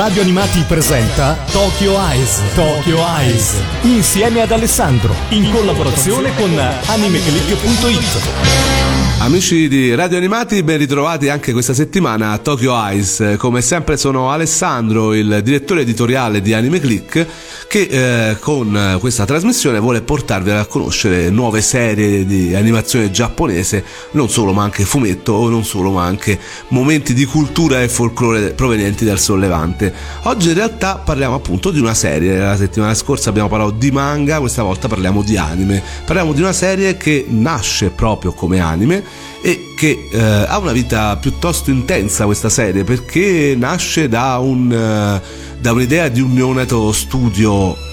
Radio Animati presenta Tokyo Eyes. Tokyo Eyes. Insieme ad Alessandro. In collaborazione con animeclick.it. Amici di Radio Animati, ben ritrovati anche questa settimana a Tokyo Eyes. Come sempre sono Alessandro, il direttore editoriale di Anime Click, che eh, con questa trasmissione vuole portarvi a conoscere nuove serie di animazione giapponese, non solo ma anche fumetto o non solo ma anche momenti di cultura e folklore provenienti dal sollevante. Oggi in realtà parliamo appunto di una serie, la settimana scorsa abbiamo parlato di manga, questa volta parliamo di anime. Parliamo di una serie che nasce proprio come anime e che eh, ha una vita piuttosto intensa questa serie perché nasce da, un, uh, da un'idea di un neonato studio eh,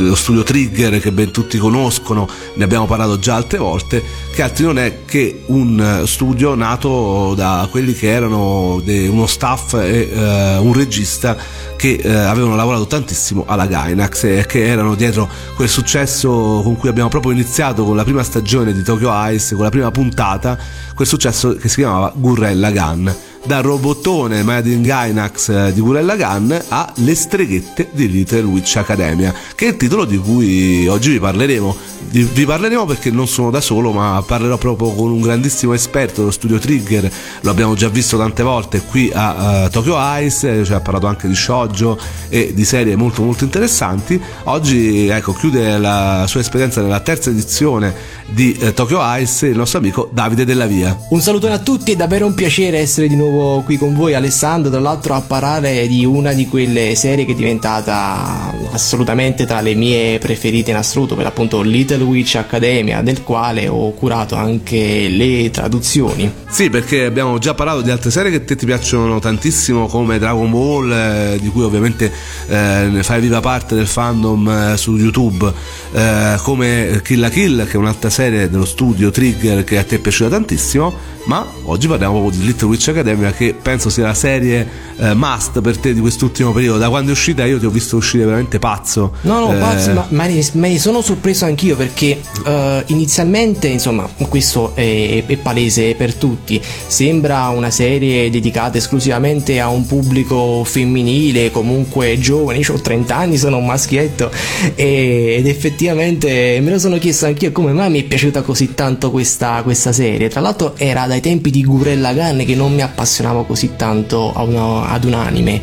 lo studio Trigger che ben tutti conoscono, ne abbiamo parlato già altre volte, che altro non è che un studio nato da quelli che erano uno staff e uh, un regista che uh, avevano lavorato tantissimo alla Gainax e che erano dietro quel successo con cui abbiamo proprio iniziato con la prima stagione di Tokyo Ice, con la prima puntata, quel successo che si chiamava Gurrella Gun da robottone Made in Gainax eh, di Gurella Gun a Le streghette di Little Witch Academia, che è il titolo di cui oggi vi parleremo. Vi parleremo perché non sono da solo, ma parlerò proprio con un grandissimo esperto dello studio Trigger. Lo abbiamo già visto tante volte qui a uh, Tokyo Ice, ci ha parlato anche di shoujo e di serie molto molto interessanti. Oggi ecco, chiude la sua esperienza nella terza edizione di uh, Tokyo Ice il nostro amico Davide Della Via. Un saluto a tutti, è davvero un piacere essere di nuovo nuovo qui con voi Alessandro, tra l'altro a parlare di una di quelle serie che è diventata assolutamente tra le mie preferite in assoluto, per appunto Little Witch Academia, del quale ho curato anche le traduzioni. Sì, perché abbiamo già parlato di altre serie che te ti piacciono tantissimo come Dragon Ball, eh, di cui ovviamente eh, fai viva parte del fandom eh, su YouTube, eh, come Kill la Kill, che è un'altra serie dello studio Trigger che a te è piaciuta tantissimo ma oggi parliamo proprio di Little Witch Academia che penso sia la serie eh, must per te di quest'ultimo periodo. Da quando è uscita io ti ho visto uscire veramente pazzo. No no eh... pazzo ma, ma, ne sono sorpreso anch'io perché uh, inizialmente insomma questo è, è, palese per tutti. Sembra una serie dedicata esclusivamente a un pubblico femminile comunque giovane. Io ho 30 anni sono un maschietto. E, ed effettivamente me lo sono chiesto anch'io come mai mi è piaciuta così tanto questa, questa serie? Tra l'altro era dai tempi di Gurella Gun che non mi appassionavo così tanto una, ad un anime.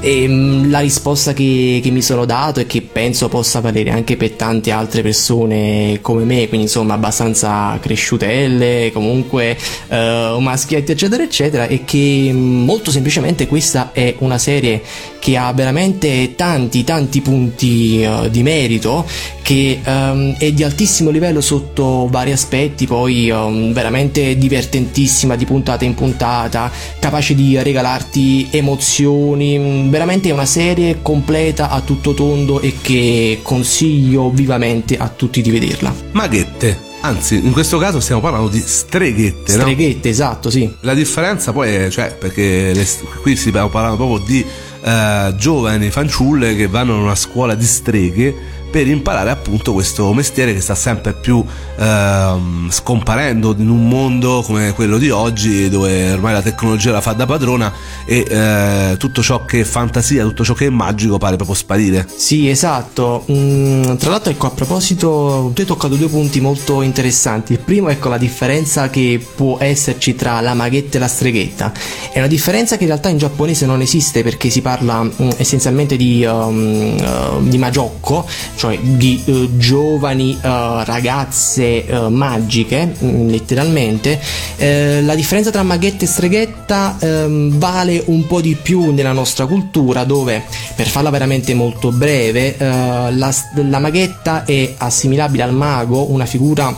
E mm, la risposta che, che, mi sono dato e che penso possa valere anche per tante altre persone come me, quindi insomma abbastanza cresciutelle, comunque uh, maschietti eccetera eccetera, è che mm, molto semplicemente questa è una serie che ha veramente tanti tanti punti uh, di merito, che um, è di altissimo livello sotto vari aspetti, poi um, veramente divertentissima di puntata in puntata, capace di regalarti emozioni mm, veramente è una serie completa a tutto tondo e che consiglio vivamente a tutti di vederla. Maghette. Anzi, in questo caso stiamo parlando di streghette. Streghette, no? esatto, sì. La differenza poi è, cioè, perché le, qui stiamo parlando proprio di uh, giovani fanciulle che vanno in una scuola di streghe per imparare appunto questo mestiere che sta sempre più ehm, scomparendo in un mondo come quello di oggi dove ormai la tecnologia la fa da padrona e eh, tutto ciò che è fantasia, tutto ciò che è magico pare proprio sparire. Sì, esatto. Mm, tra l'altro ecco a proposito tu hai toccato due punti molto interessanti. Il primo ecco la differenza che può esserci tra la maghetta e la streghetta. È una differenza che in realtà in giapponese non esiste perché si parla mm, essenzialmente di, um, uh, di magiocco cioè di uh, giovani uh, ragazze uh, magiche, mm, letteralmente, la differenza tra maghetta e streghetta um, vale un po' di più nella nostra cultura, dove per farla veramente molto breve, la, la maghetta è assimilabile al mago, una figura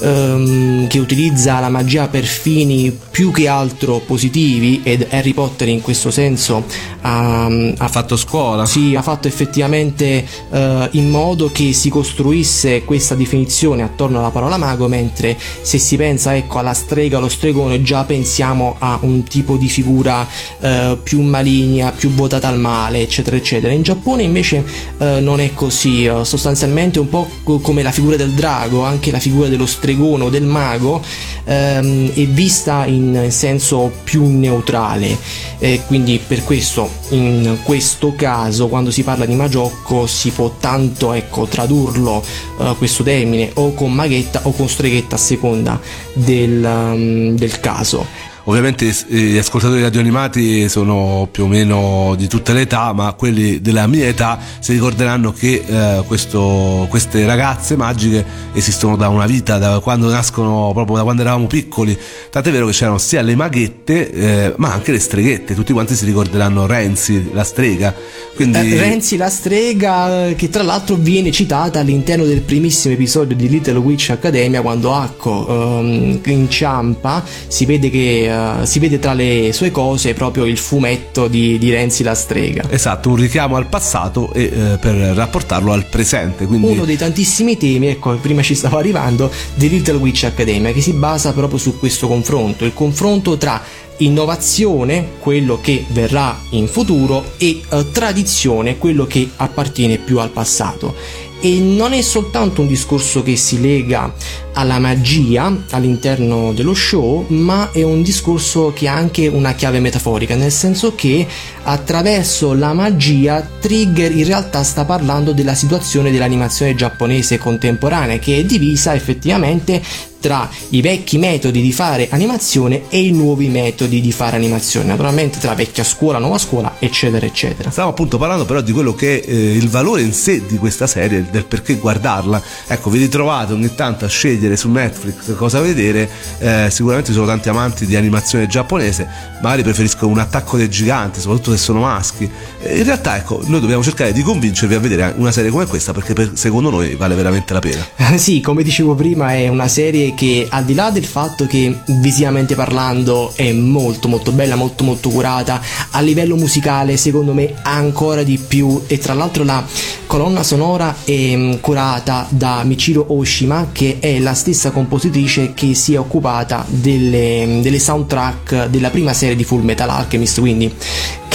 um, che utilizza la magia per fini più che altro positivi ed Harry Potter in questo senso ha, ha fatto scuola. Sì, ha fatto effettivamente uh, in modo che si costruisse questa definizione attorno alla parola mago, mentre se si pensa ecco alla strega, allo stregone, già pensiamo a un tipo di figura uh, più maligna, più votata al male, eccetera, eccetera. In Giappone invece uh, non è così, sostanzialmente un po' come la figura del drago, anche la figura dello stregone stregone o del mago ehm, è vista in senso più neutrale. Eh, quindi per questo, in questo caso, quando si parla di magiocco, si può tanto ecco, tradurlo eh, questo termine o con maghetta o con streghetta a seconda del, um, del caso. Ovviamente gli ascoltatori radioanimati sono più o meno di tutte le età, ma quelli della mia età si ricorderanno che eh, questo, queste ragazze magiche esistono da una vita, da quando nascono, proprio da quando eravamo piccoli. Tant'è vero che c'erano sia le maghette, eh, ma anche le streghette. Tutti quanti si ricorderanno Renzi, la strega. Quindi... Eh, Renzi, la strega, che tra l'altro viene citata all'interno del primissimo episodio di Little Witch Academia, quando Acco um, inciampa, si vede che eh, si vede tra le sue cose proprio il fumetto di, di Renzi la strega. Esatto, un richiamo al passato e uh, per rapportarlo al presente. Quindi... Uno dei tantissimi temi, ecco, prima ci stavo arrivando, di Little Witch Academia, che si basa proprio su questo confronto, il confronto tra innovazione, quello che verrà in futuro, e uh, tradizione, quello che appartiene più al passato e non è soltanto un discorso che si lega alla magia all'interno dello show, ma è un discorso che ha anche una chiave metaforica, nel senso che attraverso la magia Trigger in realtà sta parlando della situazione dell'animazione giapponese contemporanea che è divisa effettivamente tra i vecchi metodi di fare animazione e i nuovi metodi di fare animazione, naturalmente tra vecchia scuola, nuova scuola, eccetera, eccetera. Stiamo appunto parlando però di quello che è eh, il valore in sé di questa serie, del perché guardarla. Ecco, vi ritrovate ogni tanto a scegliere su Netflix cosa vedere, eh, sicuramente ci sono tanti amanti di animazione giapponese, magari preferiscono un attacco dei giganti, soprattutto se sono maschi. Eh, in realtà, ecco, noi dobbiamo cercare di convincervi a vedere una serie come questa perché per, secondo noi vale veramente la pena. sì, come dicevo prima, è una serie che al di là del fatto che visivamente parlando è molto molto bella, molto molto curata, a livello musicale secondo me ancora di più. E tra l'altro la colonna sonora è mm, curata da Michiro Oshima che è la stessa compositrice che si è occupata delle, mm, delle soundtrack della prima serie di Full Metal Alchemist quindi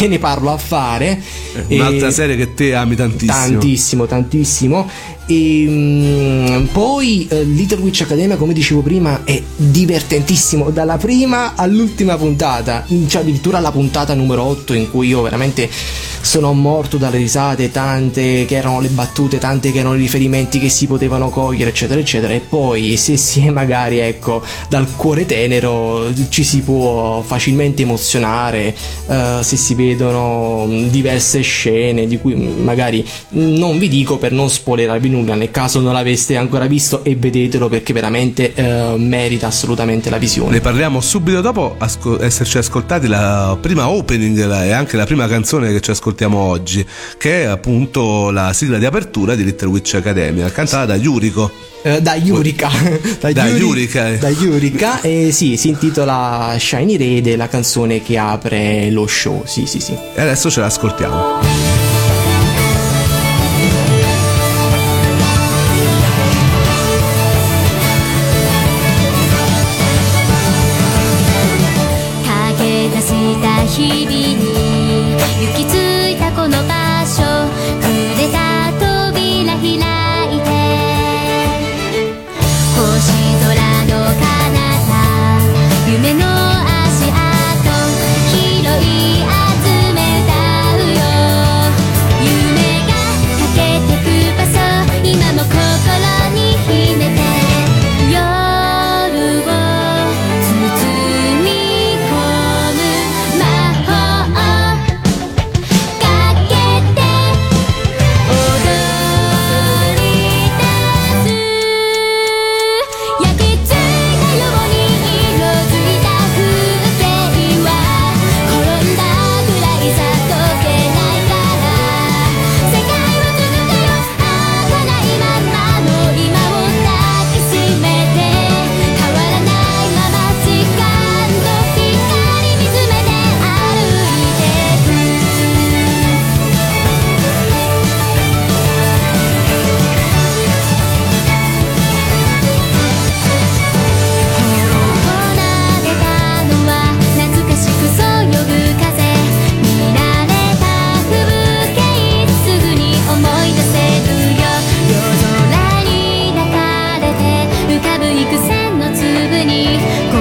che ne parlo a fare. Un'altra e... serie che te ami tantissimo. Tantissimo tantissimo. E um, poi uh, Little Witch Academia, come dicevo prima, è divertentissimo. Dalla prima all'ultima puntata, cioè addirittura la puntata numero 8 in cui io veramente sono morto dalle risate, tante che erano le battute, tante che erano i riferimenti che si potevano cogliere, eccetera, eccetera. E poi se si è magari, ecco, dal cuore tenero ci si può facilmente emozionare uh, se si vedono diverse scene di cui magari non vi dico per non spoilerarvi nulla nel caso non l'aveste ancora visto e vedetelo perché veramente eh, merita assolutamente la visione. Ne parliamo subito dopo asco- esserci ascoltati la prima opening e anche la prima canzone che ci ascoltiamo oggi, che è appunto la sigla di apertura di Little Witch Academia, cantata da Yuriko. Uh, da Yurika. Da, da Yurika da Yurika. E sì si intitola Shiny Red la canzone che apre lo show. Sì sì sì. E adesso ce l'ascoltiamo に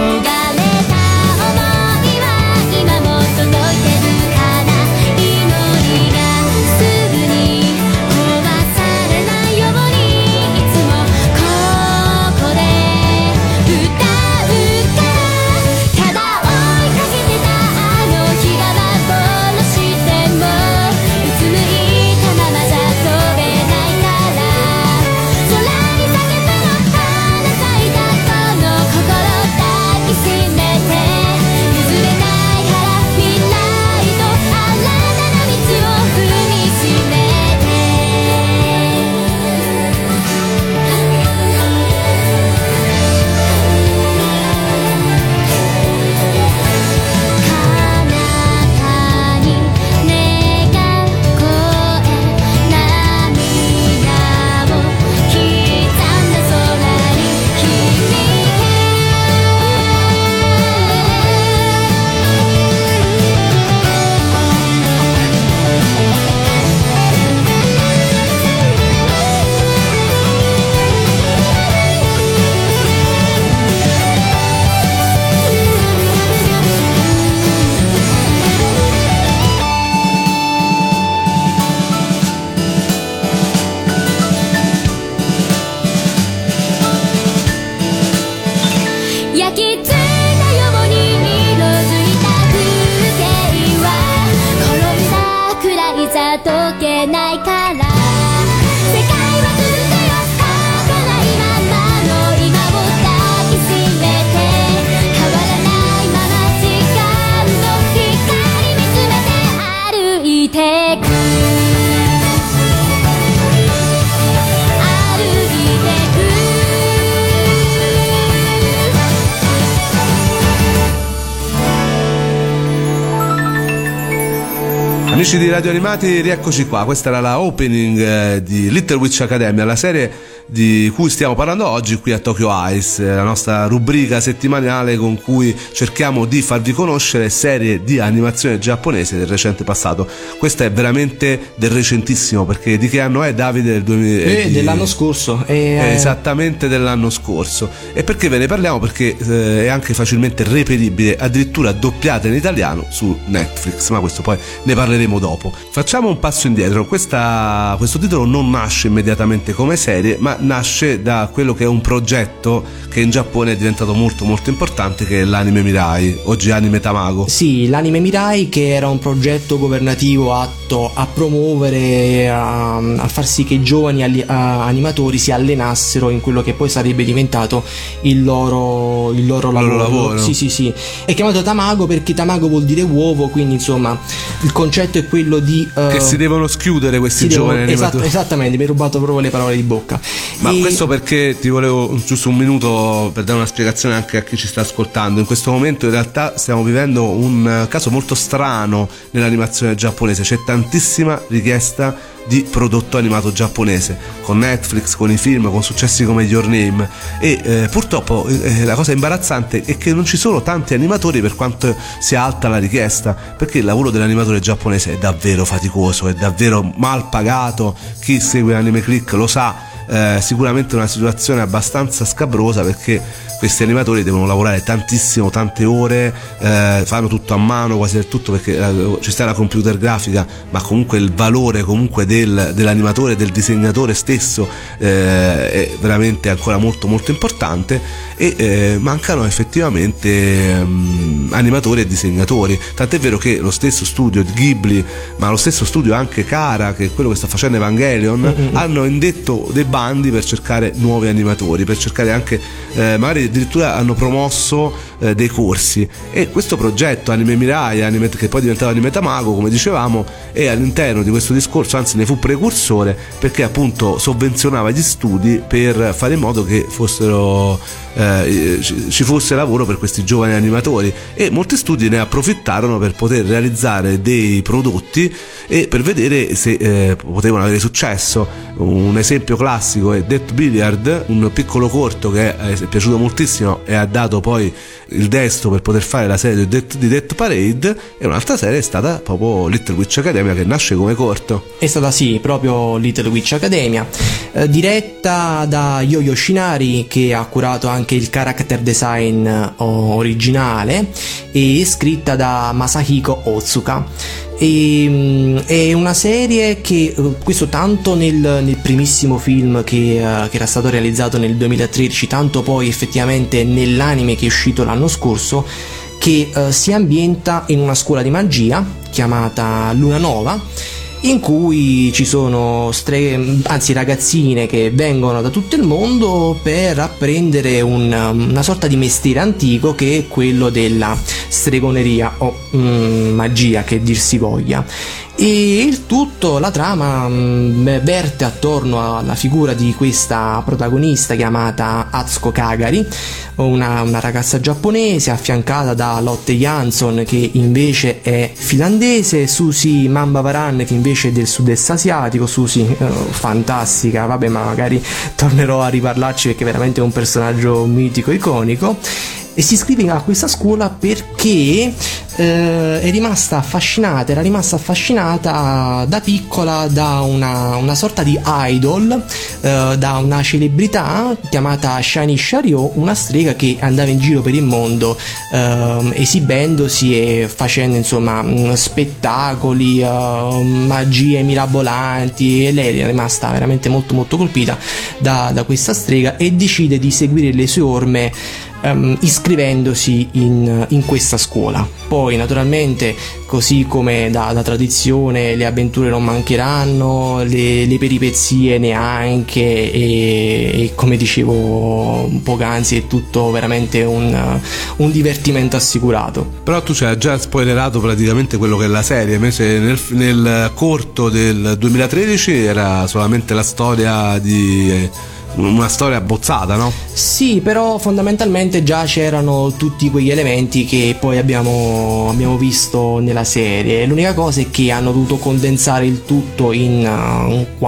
Amici di Radio Animati, rieccoci qua. Questa era la opening eh, di Little Witch Academia, la serie di cui stiamo parlando oggi qui a Tokyo Ice, la nostra rubrica settimanale con cui cerchiamo di farvi conoscere serie di animazione giapponese del recente passato. Questa è veramente del recentissimo perché di che anno è Davide? Del 2000, Eh, di- dell'anno scorso. E, è eh, esattamente dell'anno scorso. E perché ve ne parliamo? Perché eh, è anche facilmente reperibile, addirittura doppiata in italiano su Netflix, ma questo poi ne parleremo dopo. Facciamo un passo indietro. Questa- questo titolo non nasce immediatamente come serie, ma nasce da quello che è un progetto che in Giappone è diventato molto molto importante, che è l'anime Mirai, oggi anime Tamago. Sì, l'anime Mirai che era un progetto governativo atto a promuovere, a, a far sì che i giovani alli- a- animatori si allenassero in quello che poi sarebbe diventato il loro, il loro loro lavoro. lavoro. Sì, sì, sì. È chiamato Tamago perché Tamago vuol dire uovo, quindi insomma il concetto è quello di... eh, Che si devono schiudere questi si devono- giovani esatto- animatori. esattamente, mi hai rubato proprio le parole di bocca. Ma E- questo perché ti volevo giusto un minuto per dare una spiegazione anche a chi ci sta ascoltando. In questo momento in realtà stiamo vivendo un eh, caso molto strano nell'animazione giapponese, c'è tantissima richiesta di prodotto animato giapponese con Netflix, con i film, con successi come Your Name. E eh, purtroppo eh, la cosa imbarazzante è che non ci sono tanti animatori per quanto sia alta la richiesta perché il lavoro dell'animatore giapponese è davvero faticoso, è davvero mal pagato, chi segue Anime Click lo sa eh, sicuramente una situazione abbastanza scabrosa perché questi animatori devono lavorare tantissimo, tante ore, eh, fanno tutto a mano quasi del tutto perché eh, ci sta la computer grafica, ma comunque il valore comunque del- dell'animatore, del disegnatore stesso eh, è veramente ancora molto molto importante. E eh, mancano effettivamente ehm, animatori e disegnatori, tant'è vero che lo stesso studio di Ghibli, ma lo stesso studio anche Kara, che è quello che sta facendo Evangelion, hanno indetto dei bandi per cercare nuovi animatori, per cercare anche, eh, magari addirittura hanno promosso eh, dei corsi e questo progetto Anime Mirai, anime, che poi è diventato Anime Tamago, come dicevamo, è all'interno di questo discorso, anzi ne fu precursore perché appunto sovvenzionava gli studi per fare in modo che fossero eh, ci fosse lavoro per questi giovani animatori e molti studi ne approfittarono per poter realizzare dei prodotti e per vedere se eh, potevano avere successo. Un esempio classico è Death Billiard, un piccolo corto che è piaciuto moltissimo e ha dato poi il destro per poter fare la serie di Death, di Death Parade e un'altra serie è stata proprio Little Witch Academia che nasce come corto. È stata sì, proprio Little Witch Academia, eh, diretta da Yo-Yo Shinari che ha curato anche il character design eh, originale e scritta da Masahiko Otsuka. E, mm, è una serie che, eh, questo tanto nel, nel primissimo film che, eh, che era stato realizzato nel 2013, tanto poi effettivamente nell'anime che è uscito l'anno scorso, che eh, si ambienta in una scuola di magia chiamata Luna Nova in cui ci sono stre- anzi ragazzine che vengono da tutto il mondo per apprendere un- una sorta di mestiere antico che è quello della stregoneria o mm, magia che dir si voglia e il tutto, la trama mm, verte attorno alla figura di questa protagonista chiamata Atsuko Kagari, una, una ragazza giapponese affiancata da Lotte Jansson che invece è finlandese, Susi Mambavaran che invece è del sud-est asiatico, Susi eh, fantastica, vabbè ma magari tornerò a riparlarci perché è veramente un personaggio mitico, iconico e si iscrive a questa scuola perché eh, è rimasta affascinata, era rimasta affascinata da piccola da una, una sorta di idol, eh, da una celebrità chiamata Shani Shario, una strega che andava in giro per il mondo ehm, esibendosi e facendo insomma mh, spettacoli, eh, magie mirabolanti e lei è rimasta veramente molto molto colpita da, da questa strega e decide di seguire le sue orme ehm, iscrivendosi in, in questa scuola. Poi naturalmente, così come da, da tradizione, le avventure non mancheranno, le, le peripezie neanche e, e come dicevo poc'anzi è tutto veramente un, un divertimento assicurato. Però tu ci hai già spoilerato praticamente quello che è la serie, invece nel, nel corto del 2013 era solamente la storia di una storia abbozzata, no? Sì, però fondamentalmente già c'erano tutti quegli elementi che poi abbiamo, abbiamo visto nella serie. L'unica cosa è che hanno dovuto condensare il tutto in uh,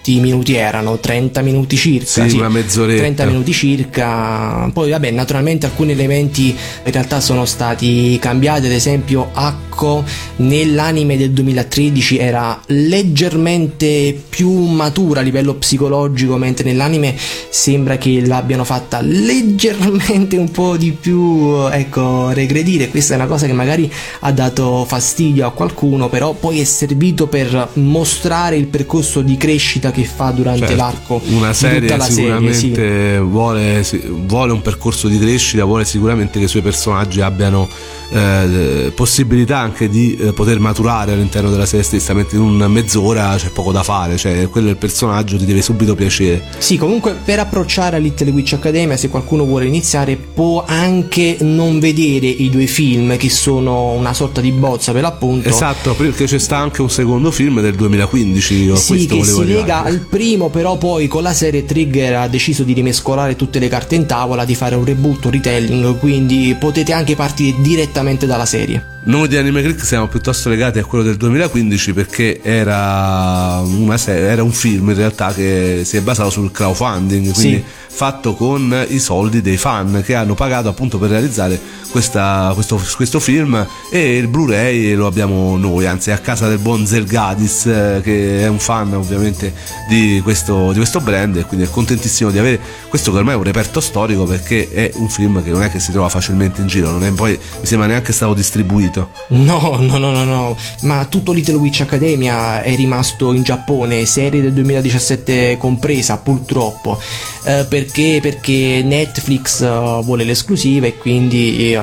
quanti minuti erano? 30 minuti circa. Sì, una mezz'oretta. 30 minuti circa. Poi vabbè, naturalmente alcuni elementi in realtà sono stati cambiati, ad esempio Acco nell'anime del 2013 era leggermente più matura a livello psicologico, mentre nell'anime sembra che l'abbiano fatta leggermente un po' di più, ecco, regredire. Questa è una cosa che magari ha dato fastidio a qualcuno, però poi è servito per mostrare il percorso di crescita che fa durante Certo, l'arco una serie la sicuramente serie, sì. vuole, vuole un percorso di crescita, vuole sicuramente che i suoi personaggi abbiano eh, possibilità anche di eh, poter maturare all'interno della serie stessa, mentre in una mezz'ora c'è poco da fare, cioè quello è il personaggio ti deve subito piacere. Sì, comunque per approcciare a Little Witch Academia, se qualcuno vuole iniziare, può anche non vedere i due film che sono una sorta di bozza per l'appunto. Esatto, perché c'è sta anche un secondo film del 2015, io a Sì, che si arrivare. lega al primo, però poi con la serie Trigger ha deciso di rimescolare tutte le carte in tavola, di fare un reboot, un retelling, quindi potete anche partire direttamente dalla serie. Noi di Anime Click siamo piuttosto legati a quello del 2015 perché era, una se- era un film in realtà che si è basato sul crowdfunding, quindi Sì. Fatto con i soldi dei fan che hanno pagato appunto per realizzare questa- questo, questo film e il Blu-ray lo abbiamo noi, anzi a casa del buon Zelgadis eh, che è un fan ovviamente di questo, di questo brand e quindi è contentissimo di avere questo che ormai è un reperto storico perché è un film che non è che si trova facilmente in giro, non è poi mi sembra neanche stato distribuito. No, no, no, no, no, ma tutto Little Witch Academia è rimasto in Giappone, serie del 2017 compresa, purtroppo. Eh, perché? Perché Netflix eh, vuole l'esclusiva e quindi, eh,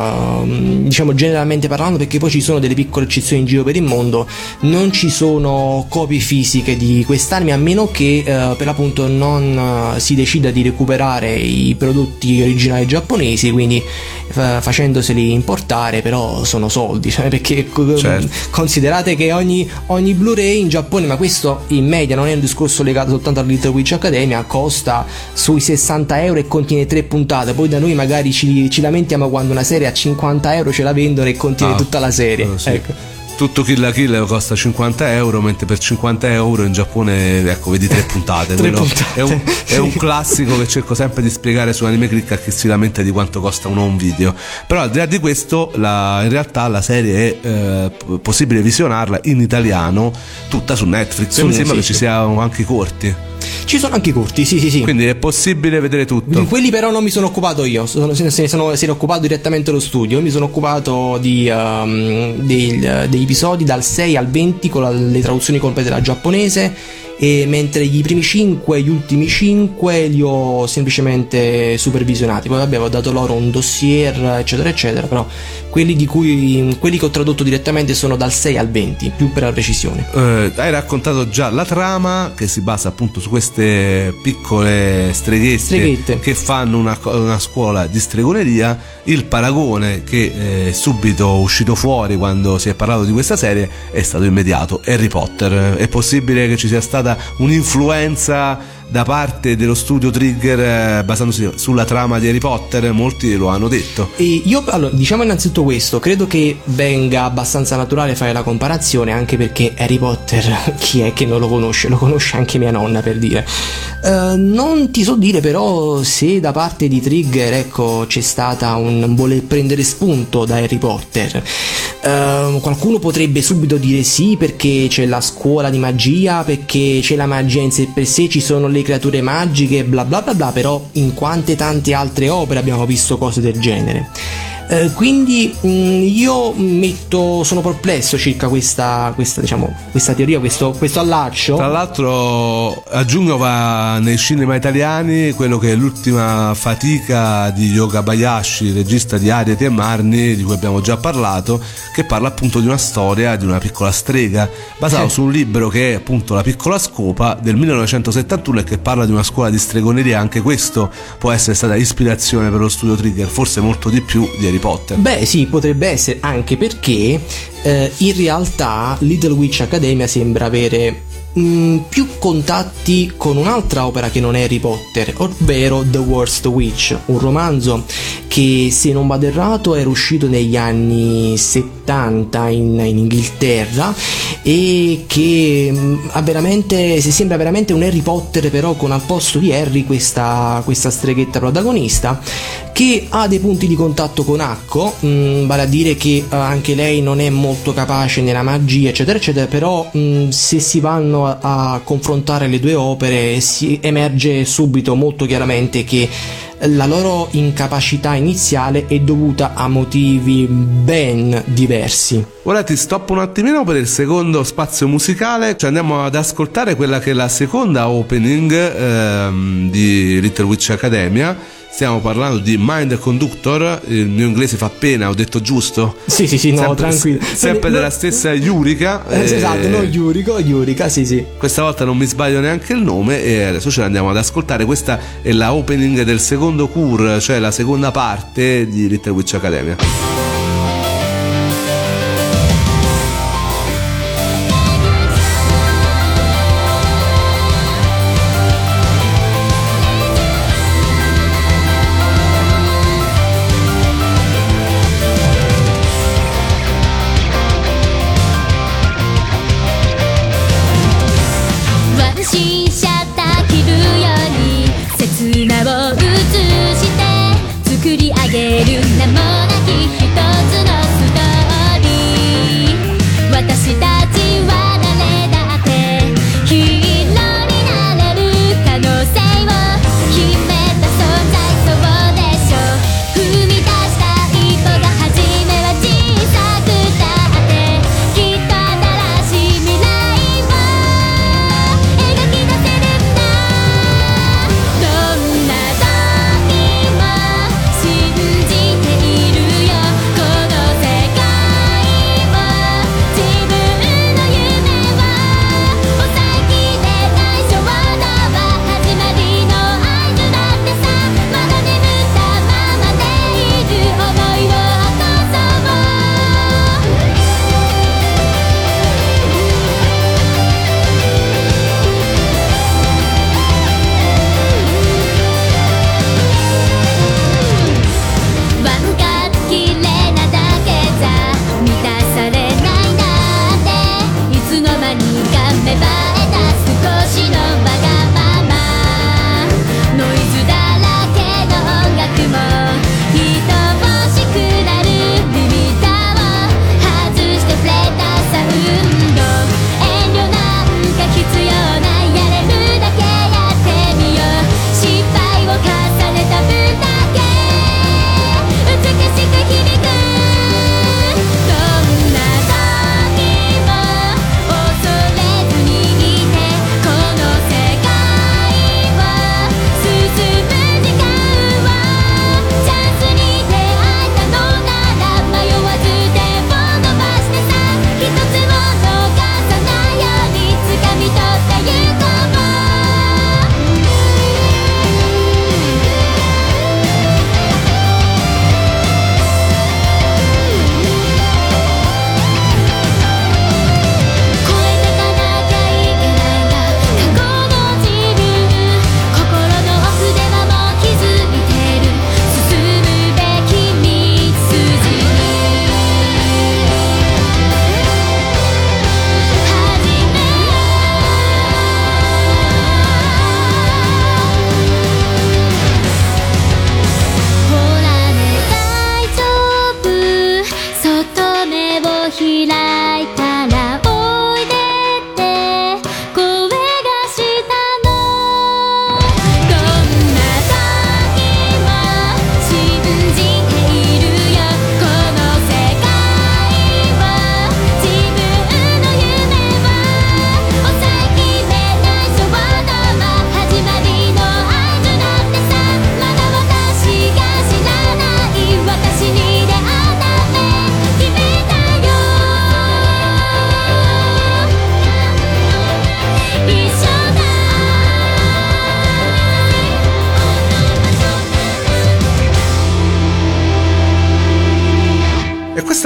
diciamo, generalmente parlando, perché poi ci sono delle piccole eccezioni in giro per il mondo, non ci sono copie fisiche di quest'anime a meno che eh, per l'appunto non eh, si decida di recuperare i prodotti originali giapponesi, quindi fa- facendoseli importare, però sono soldi, cioè perché Certo. considerate che ogni, ogni Blu-ray in Giappone, ma questo in media non è un discorso legato soltanto al Little Witch Academia, costa sui 60 euro e contiene tre puntate, poi da noi magari ci, ci lamentiamo quando una serie a 50 euro ce la vendono e contiene Ah, tutta la serie. eh, sì. Ecco. Tutto Kill la Kill costa 50 euro, mentre per 50 euro in Giappone, ecco, vedi tre puntate. Tre puntate, È, un, è un classico che cerco sempre di spiegare su Anime Click a chi si lamenta di quanto costa un home video. Però al di là di questo, la- in realtà la serie è eh, possibile visionarla in italiano tutta su Netflix. Su mi sembra che ci siano anche i corti. Ci sono anche i corti, sì, sì, sì. Quindi è possibile vedere tutto. Quelli però non mi sono occupato io, sono- se ne sono, se ne è occupato direttamente lo studio, mi sono occupato di, ehm, del- degli episodi dal 6 al 20 con la- le traduzioni complete della giapponese e mentre i primi 5 e gli ultimi 5 li ho semplicemente supervisionati, poi vabbè avevo dato loro un dossier eccetera eccetera, però quelli, di cui, quelli che ho tradotto direttamente sono dal 6 al 20, più per la precisione. Eh, hai raccontato già la trama che si basa appunto su queste piccole streghette, Streghette. che fanno una, una scuola di stregoneria. Il paragone che è subito uscito fuori quando si è parlato di questa serie è stato immediato. Harry Potter. È possibile che ci sia stata un'influenza da parte dello studio Trigger eh, basandosi sulla trama di Harry Potter? Molti lo hanno detto. E io, allora, diciamo innanzitutto questo, credo che venga abbastanza naturale fare la comparazione, anche perché Harry Potter, chi è che non lo conosce? Lo conosce anche mia nonna, per dire. Eh, non ti so dire però se da parte di Trigger, ecco, c'è stata un voler prendere spunto da Harry Potter. Eh, qualcuno potrebbe subito dire sì, perché c'è la scuola di magia, perché c'è la magia in sé per sé, ci sono le creature magiche, bla bla bla bla, però in quante tante altre opere abbiamo visto cose del genere. Eh, quindi mh, io metto, sono perplesso circa questa, questa, diciamo, questa teoria, questo, questo allaccio. Tra l'altro a giugno va nei cinema italiani quello che è l'ultima fatica di Yoga Bayashi, regista di Ariete e Marni, di cui abbiamo già parlato, che parla appunto di una storia di una piccola strega, basato Eh. su un libro che è appunto La piccola scopa del 1971 e che parla di una scuola di stregoneria. Anche questo può essere stata ispirazione per lo studio Trigger, forse molto di più di Harry Potter. Beh sì, potrebbe essere anche perché eh, in realtà Little Witch Academia sembra avere mm, più contatti con un'altra opera che non è Harry Potter, ovvero The Worst Witch, un romanzo che se non vado errato era uscito negli anni 70 in, in Inghilterra e che mm, ha veramente, si sembra veramente un Harry Potter però con al posto di Harry questa, questa streghetta protagonista che ha dei punti di contatto con Acco, mm, vale a dire che eh, anche lei non è molto capace nella magia, eccetera, eccetera, però mm, se si vanno a, a confrontare le due opere si emerge subito molto chiaramente che la loro incapacità iniziale è dovuta a motivi ben diversi. Ora ti stoppo un attimino per il secondo spazio musicale, cioè andiamo ad ascoltare quella che è la seconda opening ehm, di Little Witch Academia. Stiamo parlando di Mind Conductor, il mio inglese fa pena, ho detto giusto? Sì, sì, sì, no, sempre, tranquillo. Sempre No, della stessa Yurika. Eh, eh, Esatto, no, Yuriko, Yurika, sì, sì. Questa volta non mi sbaglio neanche il nome e adesso ce l'andiamo ad ascoltare. Questa è la opening del secondo cur, cioè la seconda parte di Little Witch Academia.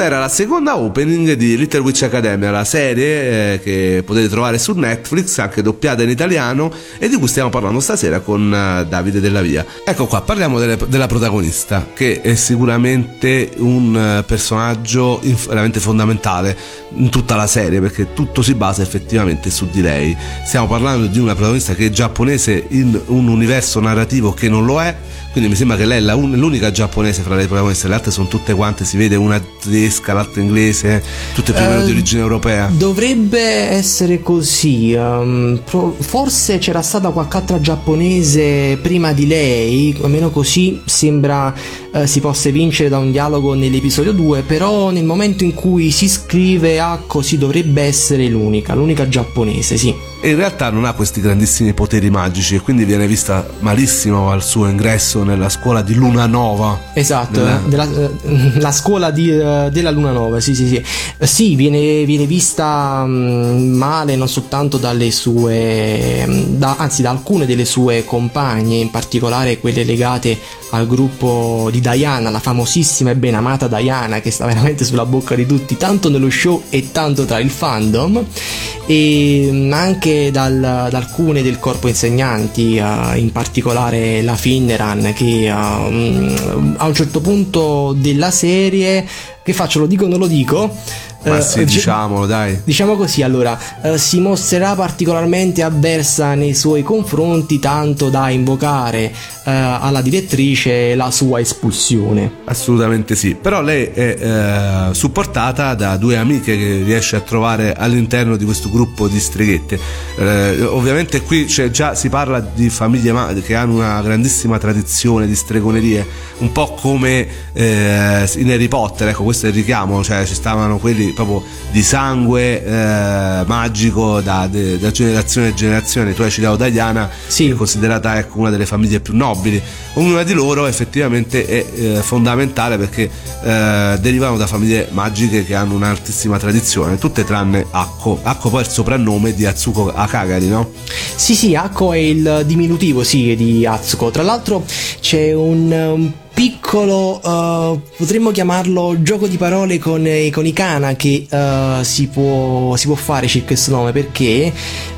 Questa era la seconda opening di Little Witch Academia, la serie eh, che potete trovare su Netflix, anche doppiata in italiano, e di cui stiamo parlando stasera con eh, Davide Della Via. Ecco qua, parliamo delle- della protagonista, che è sicuramente un eh, personaggio inf- veramente fondamentale in tutta la serie, perché tutto si basa effettivamente su di lei. Stiamo parlando di una protagonista che è giapponese in un universo narrativo che non lo è, quindi mi sembra che lei è la un- l'unica giapponese fra le protagoniste, le altre sono tutte quante, si vede una tedesca, l'altra inglese, tutte più o meno di Eh, origine europea. Dovrebbe essere così. ehm, pro- forse c'era stata qualche altra giapponese prima di lei, almeno così sembra eh, si possa vincere da un dialogo nell'episodio 2, però nel momento in cui si scrive Akko si dovrebbe essere l'unica, l'unica giapponese, sì. E in realtà non ha questi grandissimi poteri magici e quindi viene vista malissimo al suo ingresso nella scuola di Luna Nova. Esatto, Della- eh, della- eh, la scuola di, della Luna Nova, sì, sì, sì. Sì, viene, viene vista mm, male non soltanto dalle sue, mm, da- anzi da alcune delle sue compagne, in particolare quelle legate al gruppo di Diana, la famosissima e ben amata Diana che sta veramente sulla bocca di tutti, tanto nello show e tanto tra il fandom, e mm, anche dal- da alcune del corpo insegnanti, eh, in particolare la Finneran che mm, a un certo punto della serie, che faccio, lo dico o non lo dico? Ma Eh, sì, diciamolo, dai. Diciamo così, allora, eh, si mostrerà particolarmente avversa nei suoi confronti, tanto da invocare eh, alla direttrice la sua espulsione. Assolutamente sì, però lei è eh, supportata da due amiche che riesce a trovare all'interno di questo gruppo di streghette. Eh, ovviamente qui c'è già si parla di famiglie che hanno una grandissima tradizione di stregonerie, un po' come eh, in Harry Potter, ecco questo è il richiamo, cioè ci stavano quelli proprio di sangue eh, magico da, de- da generazione in generazione. Tu hai citato Diana, Sì. è considerata ecco, una delle famiglie più nobili. Ognuna di loro effettivamente è eh, fondamentale perché eh, derivano da famiglie magiche che hanno un'altissima tradizione, tutte tranne Akko. Akko poi è il soprannome di Atsuko Akagari, no? Sì, sì, Akko è il diminutivo, sì, di Atsuko. Tra l'altro c'è un piccolo, eh, potremmo chiamarlo gioco di parole con, eh, con i kana che eh, si, può, si può fare circa questo nome perché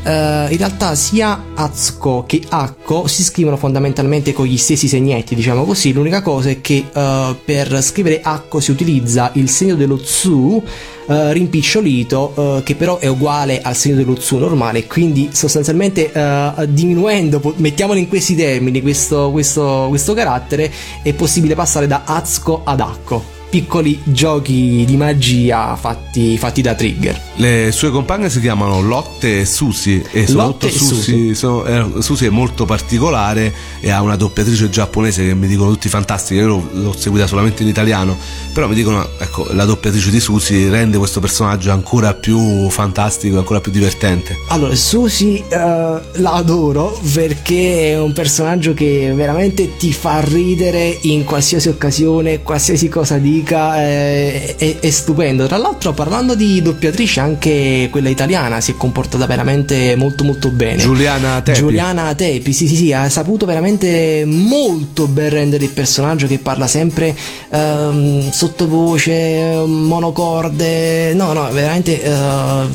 eh, in realtà sia Atsuko che Akko si scrivono fondamentalmente con gli stessi segnetti, diciamo così. L'unica cosa è che per scrivere Akko si utilizza il segno dello tsu eh, rimpicciolito eh, che però è uguale al segno dello tsu normale quindi sostanzialmente eh, diminuendo mettiamolo in questi termini questo, questo, questo carattere è possibile passare da Atsuko ad Akko piccoli giochi di magia fatti, fatti da trigger. Le sue compagne si chiamano Lotte e Susi e soprattutto Lotte e Susi, sono- eh, Susi è molto particolare e ha una doppiatrice giapponese che mi dicono tutti fantastiche, io l'ho, l'ho seguita solamente in italiano, però mi dicono ecco la doppiatrice di Susi rende questo personaggio ancora più fantastico, ancora più divertente. Allora, Susi eh, la adoro perché è un personaggio che veramente ti fa ridere in qualsiasi occasione, qualsiasi cosa dica, eh, è, è stupendo. Tra l'altro, parlando di doppiatrice, anche quella italiana si è comportata veramente molto molto bene. Giuliana Tepi. Giuliana Tepi, sì, sì, sì, ha saputo veramente molto ben rendere il personaggio che parla sempre ehm, sottovoce, monocorde. No, no, veramente eh,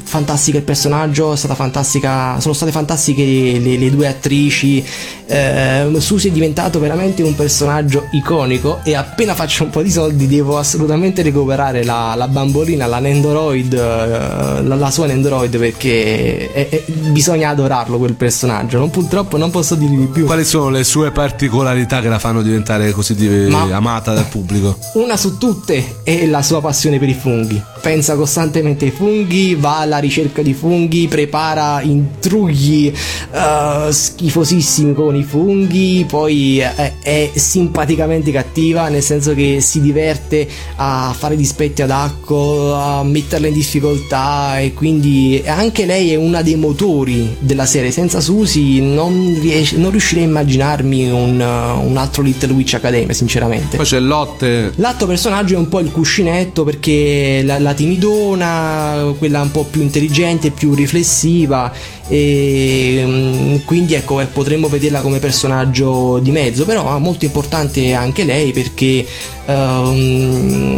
fantastica il personaggio, è stata fantastica, sono state fantastiche le, le- le due attrici. Eh, Susi è diventato veramente un personaggio iconico e appena faccio un po' di soldi devo assolutamente recuperare la, la bambolina, la Nendoroid, eh, la, la sua Nendoroid perché è- è- bisogna adorarlo quel personaggio. Non, purtroppo non posso dire di più. Quali sono le sue particolarità che la fanno diventare così di- Ma- amata dal pubblico? Una su tutte è la sua passione per i funghi. Pensa costantemente ai funghi, va alla ricerca di funghi, prepara intrugli eh, schifosissimi con i funghi, poi è, è simpaticamente cattiva, nel senso che si diverte a fare dispetti ad Acco, a metterla in difficoltà e quindi anche lei è una dei motori della serie. Senza Susi non, ries- non riuscirei a immaginarmi un, un altro Little Witch Academia, sinceramente. Poi c'è Lotte L'altro personaggio è un po' il cuscinetto perché la, la timidona, quella un po' più intelligente, più riflessiva e mm, quindi ecco eh, potremmo vederla come personaggio di mezzo però è molto importante anche lei perché ehm,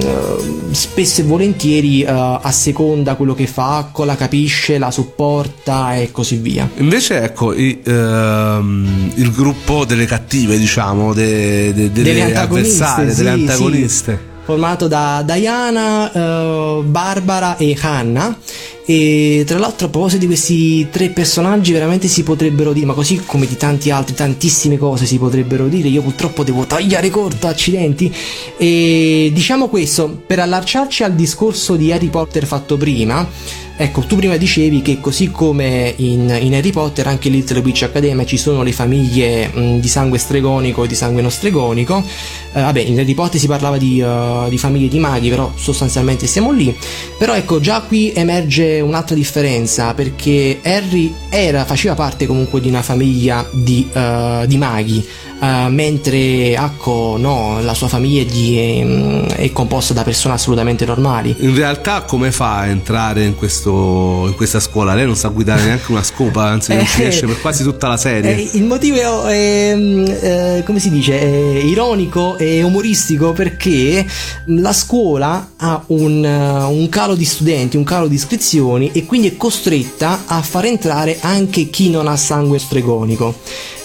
spesso e volentieri eh, asseconda quello che fa Akko, la capisce, la supporta e così via Invece, ecco, i- ehm, il gruppo delle cattive, diciamo, de- de- delle, Delle antagoniste, avversarie, sì, delle sì. Formato da Diana, eh, Barbara e Hannah. E tra l'altro, a proposito di questi tre personaggi, veramente si potrebbero dire, ma così come di tanti altri, tantissime cose si potrebbero dire. Io purtroppo devo tagliare corto, accidenti. E diciamo questo, per allacciarci al discorso di Harry Potter fatto prima. Ecco, tu prima dicevi che così come in, in Harry Potter, anche in Little Witch Academia ci sono le famiglie mh, di sangue stregonico e di sangue non stregonico. Eh, vabbè, in Harry Potter si parlava di, eh, di famiglie di maghi, però sostanzialmente siamo lì. Però ecco, già qui emerge un'altra differenza, perché Harry era, faceva parte comunque di una famiglia di, eh, di maghi. Eh, mentre Akko no, la sua famiglia è, di- è- composta da persone assolutamente normali. In realtà, come fa a entrare in, questo, in questa scuola? Lei non sa guidare neanche una scopa, anzi, non ci Eh, riesce per quasi tutta la serie. Eh, il motivo è, ehm, eh, come si dice, ironico e umoristico perché la scuola ha un, eh, un calo di studenti, un calo di iscrizioni e quindi è costretta a far entrare anche chi non ha sangue stregonico.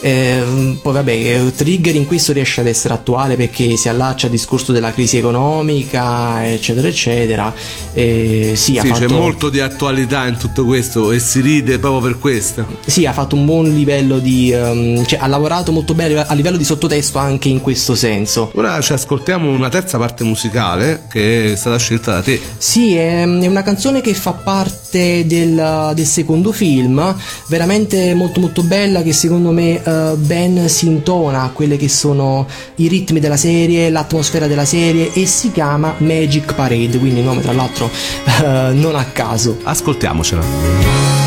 Ehm, poi vabbè, eh, Trigger in questo riesce ad essere attuale perché si allaccia al discorso della crisi economica, eccetera, eccetera. Eh, sì, ha Sì, c'è fatto- molto di attualità in tutto questo e si ride proprio per questo. Sì, ha fatto un buon livello di. ehm, cioè, ha lavorato molto bene a livello di sottotesto anche in questo senso. Ora ci ascoltiamo una terza parte musicale che è stata scelta da te. Sì, è, è una canzone che fa parte del, del secondo film, veramente molto molto bella che secondo me eh, ben si intona a quelle che sono i ritmi della serie, l'atmosfera della serie e si chiama Magic Parade, quindi il nome tra l'altro eh, non a caso. Ascoltiamocela.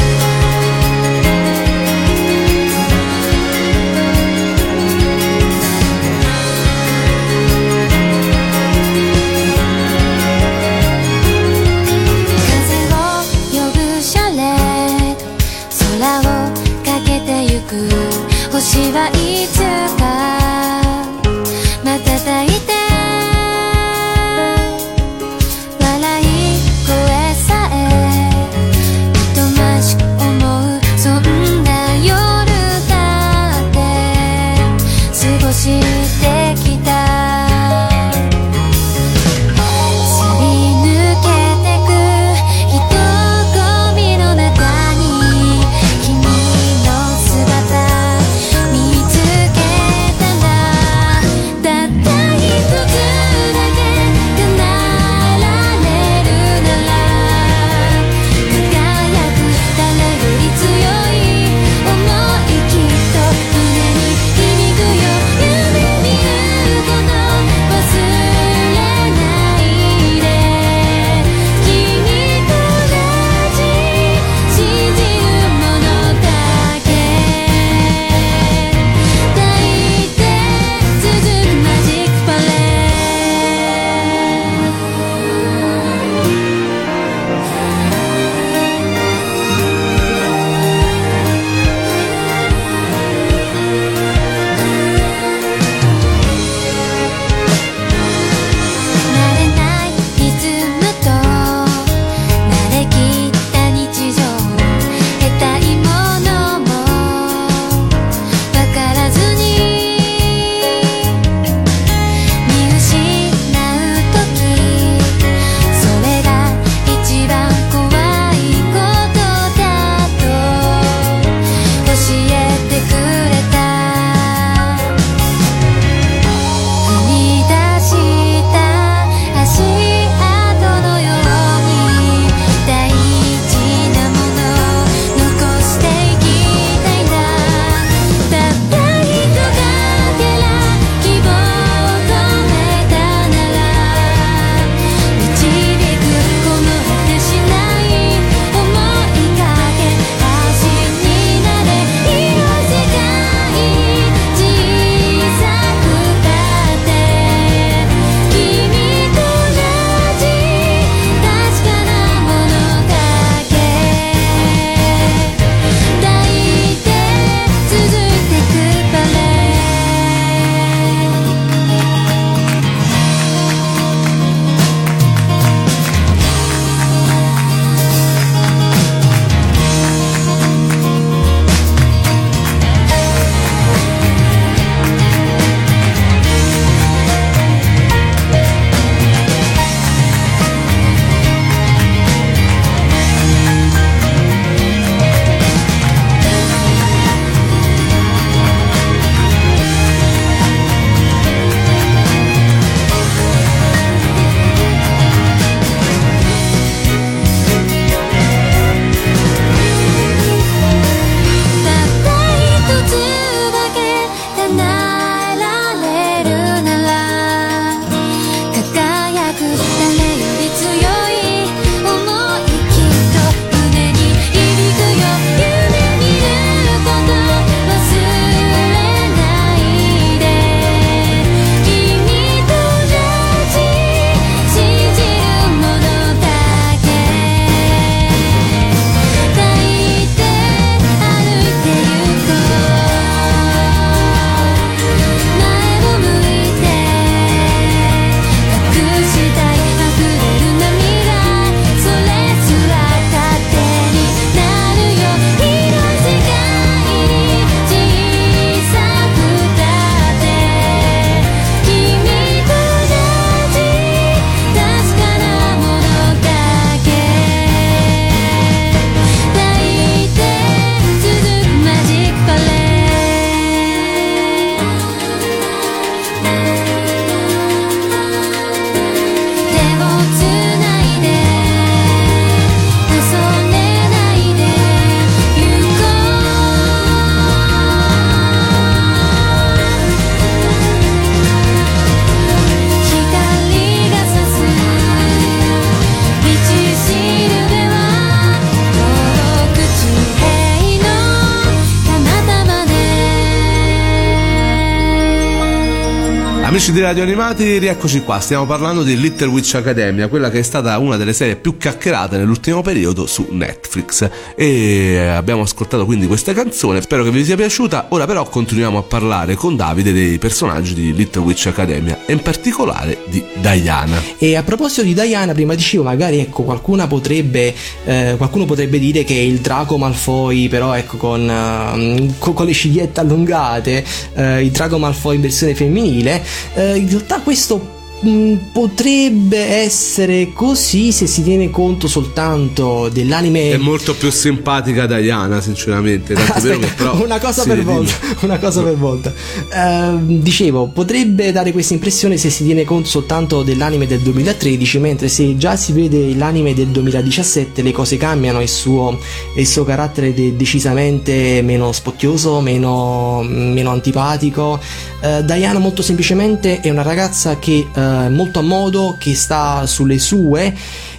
Amici di Radio Animati, rieccoci qua. Stiamo parlando di Little Witch Academia, quella che è stata una delle serie più chiacchierate nell'ultimo periodo su Netflix. E abbiamo ascoltato quindi questa canzone, spero che vi sia piaciuta. Ora però continuiamo a parlare con Davide dei personaggi di Little Witch Academia e in particolare di Diana. E a proposito di Diana, prima dicevo, magari ecco, qualcuno potrebbe, eh, qualcuno potrebbe dire che il Draco Malfoy, però ecco, con, eh, con, con le cigliette allungate, eh, il Draco Malfoy in versione femminile. Eh, in realtà questo mh, potrebbe essere così se si tiene conto soltanto dell'anime È molto più simpatica Diana, sinceramente. Tanto è vero che Aspetta, però... una cosa Sì, per dimmi. volta, una cosa per volta. Ehm, dicevo, potrebbe dare questa impressione se si tiene conto soltanto dell'anime del 2013, mentre se già si vede l'anime del 2017 le cose cambiano e il suo, il suo carattere è decisamente meno spocchioso, meno, meno antipatico. Eh, Diana molto semplicemente è una ragazza che eh, molto a modo, che sta sulle sue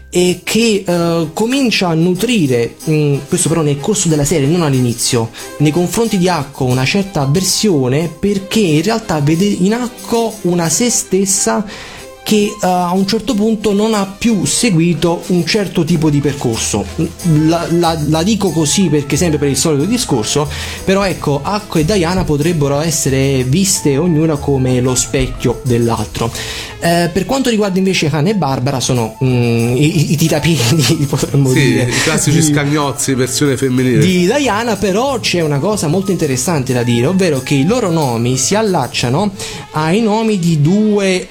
e che eh, comincia a nutrire, mh, questo però nel corso della serie, non all'inizio, nei confronti di Akko una certa avversione perché in realtà vede in Akko una se stessa che eh, a un certo punto non ha più seguito un certo tipo di percorso. La, la- la dico così perché sempre per il solito discorso, però ecco, Akko e Diana potrebbero essere viste ognuna come lo specchio dell'altro. Eh, per quanto riguarda invece Hannah e Barbara sono mm, i, i- i tirapiedi, potremmo Sì, dire. i classici di- scagnozzi, versione femminile. di Diana però c'è una cosa molto interessante da dire, ovvero che i loro nomi si allacciano ai nomi di due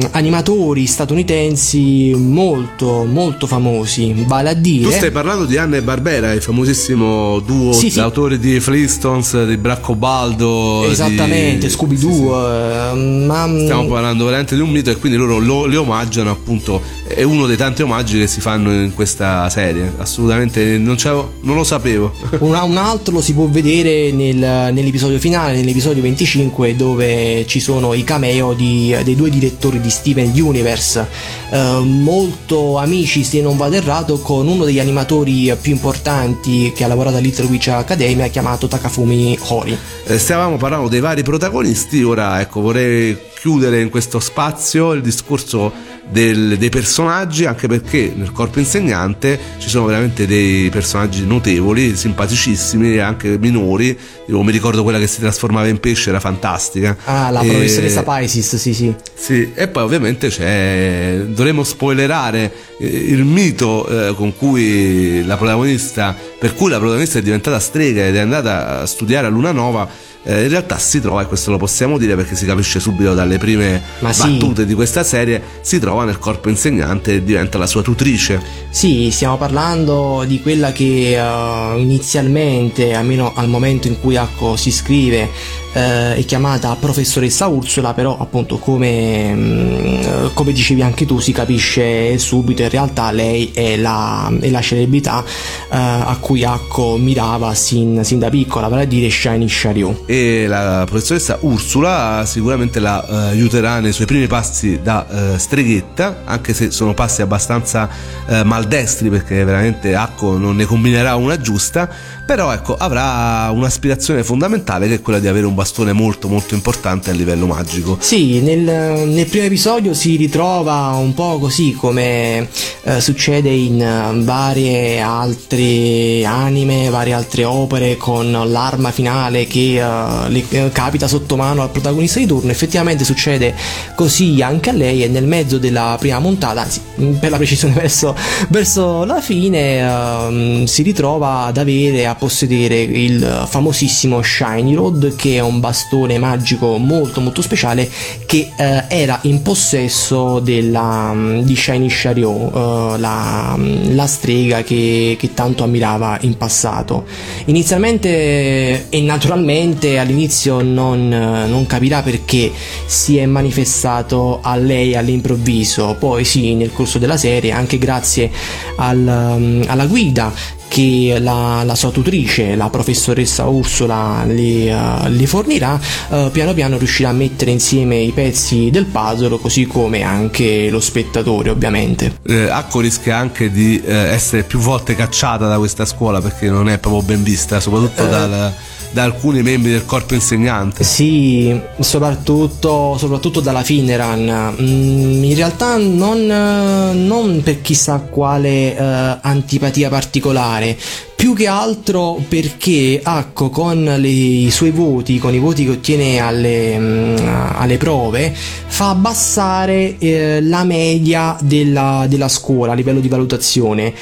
ehm, animatori statunitensi molto molto famosi, vale a dire Tu stai parlando di Anna e Barbera, il famosissimo duo Sì, sì. di Flintstones, di Braccobaldo. esattamente, di... Scooby-Doo, eh, ma Stiamo parlando veramente di un mito e quindi loro lo, li omaggiano appunto, è uno dei tanti omaggi che si fanno in questa serie, assolutamente non, non lo sapevo. Un, un altro lo si può vedere nel- nell'episodio finale, nell'episodio 25, dove ci sono i cameo di- dei due direttori di Steven Universe, eh, molto amici, se non vado errato, con uno degli animatori più importanti che ha lavorato a Little Witch Academia, chiamato Takafumi Hori. Eh, stavamo parlando dei vari protagonisti, ora ecco vorrei chiudere in questo spazio il discorso del- dei personaggi, anche perché nel corpo insegnante ci sono veramente dei personaggi notevoli, simpaticissimi, anche minori. Io mi ricordo quella che si trasformava in pesce, era fantastica. Ah, la E- professoressa Paisis, sì, sì. Sì, e poi ovviamente c'è. Dovremmo spoilerare eh, il mito eh, con cui la protagonista, per cui la protagonista è diventata strega ed è andata a studiare a Luna Nova. Eh, in realtà si trova, e questo lo possiamo dire perché si capisce subito dalle prime Ma sì. battute di questa serie, si trova nel corpo insegnante e diventa la sua tutrice. Sì, stiamo parlando di quella che eh, inizialmente, almeno al momento in cui Akko si iscrive, eh, è chiamata professoressa Ursula, però appunto come, mm, eh, come dicevi anche tu si capisce subito in realtà lei è la, è la celebrità eh, a cui Akko mirava sin, sin da piccola, vale a dire Shiny Shariu. E la professoressa Ursula sicuramente la eh, aiuterà nei suoi primi passi da eh, streghetta, anche se sono passi abbastanza eh, maldestri perché veramente Acco non ne combinerà una giusta, però ecco avrà un'aspirazione fondamentale che è quella di avere un bastone molto molto importante a livello magico. Sì, nel, nel primo episodio si ritrova un po' così come eh, succede in eh, varie altre anime, varie altre opere con l'arma finale che eh, le eh, capita sotto mano al protagonista di turno. Effettivamente succede così anche a lei e nel mezzo della prima montata, anzi per la precisione verso, verso la fine, ehm, si ritrova ad avere, a possedere il famosissimo Shiny Rod che è un bastone magico molto molto speciale che eh, era in possesso della, mm, di Shiny Shariou, eh, la, la strega che, che tanto ammirava in passato. Inizialmente e naturalmente all'inizio non, non capirà perché si è manifestato a lei all'improvviso, poi sì, nel corso della serie, anche grazie al, mm, alla guida che la, la sua tutrice, la professoressa Ursula, le, eh, le fornirà, eh, piano piano riuscirà a mettere insieme i pezzi del puzzle, così come anche lo spettatore, ovviamente. Eh, Acco rischia anche di eh, essere più volte cacciata da questa scuola perché non è proprio ben vista, soprattutto dal- da alcuni membri del corpo insegnante. Sì, soprattutto, soprattutto dalla Fineran. Mm, in realtà non, non per chissà quale eh, antipatia particolare, più che altro perché Acco con le- i suoi voti, con i voti che ottiene alle, mm, alle prove, fa abbassare eh, la media della, della scuola a livello di valutazione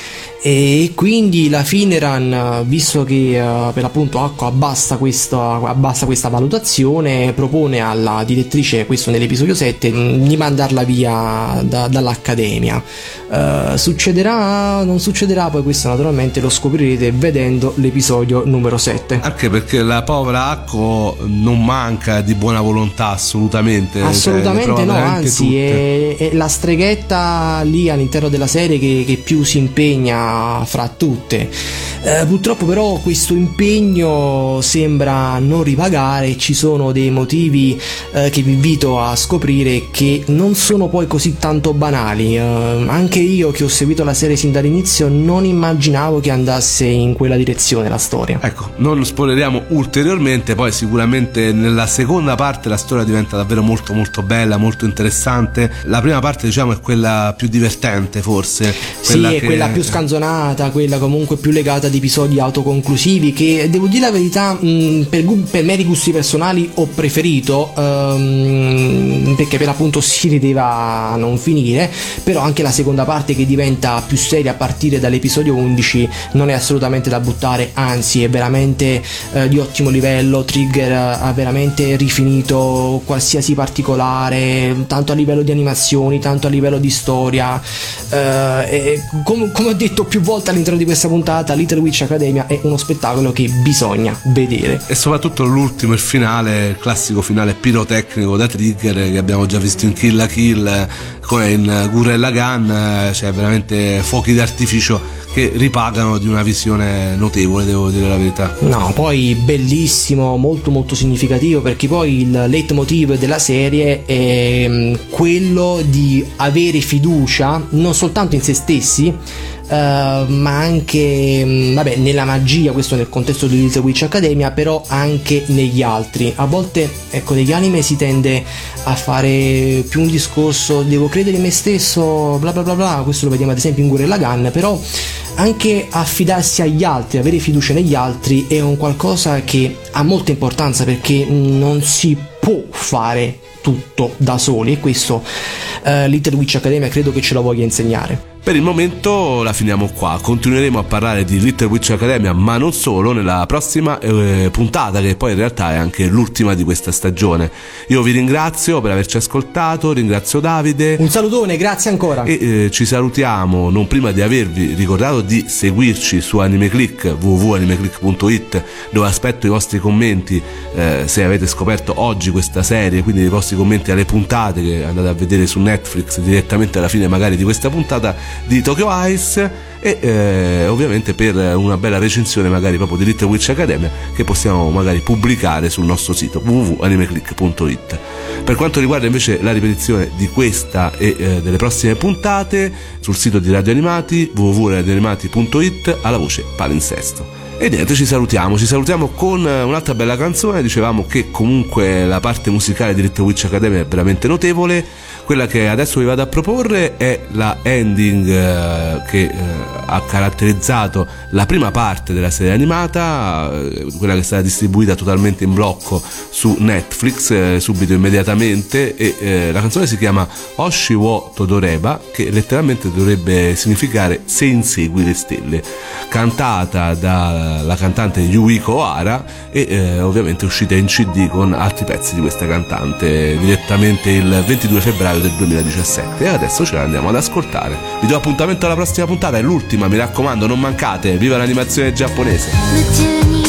e quindi la Fineran, visto che eh, per l'appunto Acco abbassa questa, abbassa questa valutazione, propone alla direttrice, questo nell'episodio 7, mh, di mandarla via da- dall'accademia. Eh, succederà, non succederà, poi questo naturalmente lo scoprirete vedendo l'episodio numero 7. Anche perché la povera Acco non manca di buona volontà assolutamente. cioè, Assolutamente no, anzi è, è la streghetta lì all'interno della serie che, che più si impegna fra tutte. Eh, purtroppo però questo impegno sembra non ripagare, ci sono dei motivi eh, che vi invito a scoprire che non sono poi così tanto banali. Eh, anche io che ho seguito la serie sin dall'inizio non immaginavo che andasse in quella direzione la storia. Ecco, non spoileriamo ulteriormente, poi sicuramente nella seconda parte la storia diventa davvero molto molto bella, molto interessante. La prima parte diciamo è quella più divertente forse. Sì, è che- quella più scanzonata, quella comunque più legata ad episodi autoconclusivi che devo dire la verità mh, per, per meri gusti personali ho preferito ehm, perché per l'appunto si rideva a non finire, però anche la seconda parte che diventa più seria a partire dall'episodio 11 non è assolutamente da buttare, anzi è veramente eh, di ottimo livello, Trigger ha veramente rifinito qualsiasi particolare, tanto a livello di animazioni, tanto a livello di storia. Eh, e com- come ho detto più volte all'interno di questa puntata, Little Witch Academia è uno spettacolo che bisogna vedere. E soprattutto l'ultimo, il finale, il classico finale pirotecnico da Trigger che abbiamo già visto in Kill la Kill, come in Gurren Lagann, cioè veramente fuochi d'artificio che ripagano di una visione notevole, devo dire la verità. No, poi bellissimo, molto molto significativo perché poi il leitmotiv della serie è mm, quello di avere fiducia non soltanto in se stessi, ma anche mm, vabbè, nella magia, questo nel contesto di Little Witch Academia, però anche negli altri. A volte, ecco, negli anime si tende a fare più un discorso devo credere in me stesso, bla bla bla bla, questo lo vediamo ad esempio in Gurren Lagann, però anche affidarsi agli altri, avere fiducia negli altri è un qualcosa che ha molta importanza perché non si può fare tutto da soli e questo eh, Little Witch Academia credo che ce lo voglia insegnare. Per il momento la finiamo qua, continueremo a parlare di Little Witch Academia, ma non solo, nella prossima eh, puntata, che poi in realtà è anche l'ultima di questa stagione. Io vi ringrazio per averci ascoltato, ringrazio Davide. Un salutone, grazie ancora. E eh, ci salutiamo non prima di avervi ricordato di seguirci su AnimeClick www.animeclick.it dove aspetto i vostri commenti eh, se avete scoperto oggi questa serie quindi i vostri commenti alle puntate che andate a vedere su Netflix direttamente alla fine magari di questa puntata di Tokyo Ice e eh, ovviamente per una bella recensione magari proprio di Little Witch Academia che possiamo magari pubblicare sul nostro sito www.animeclick.it per quanto riguarda invece la ripetizione di questa e eh, delle prossime puntate sul sito di Radio Animati www.radioanimati.it alla voce palinsesto. E niente, ci salutiamo, ci salutiamo con eh, un'altra bella canzone, dicevamo che comunque la parte musicale di Little Witch Academy è veramente notevole, quella che adesso vi vado a proporre è la ending eh, che eh, ha caratterizzato la prima parte della serie animata, eh, quella che è stata distribuita totalmente in blocco su Netflix eh, subito immediatamente e eh, la canzone si chiama Oshi wo Todoreba che letteralmente dovrebbe significare Se insegui le stelle, cantata dalla cantante Yuiko Ohara e eh, ovviamente uscita in CD con altri pezzi di questa cantante. Direttamente il 22 febbraio del 2017 e adesso ce la andiamo ad ascoltare. Vi do appuntamento alla prossima puntata, è l'ultima, mi raccomando, non mancate, viva l'animazione giapponese!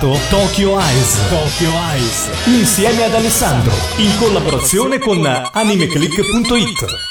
Ascoltato Tokyo Eyes. Tokyo Eyes. Insieme ad Alessandro. In collaborazione con animeclick.it.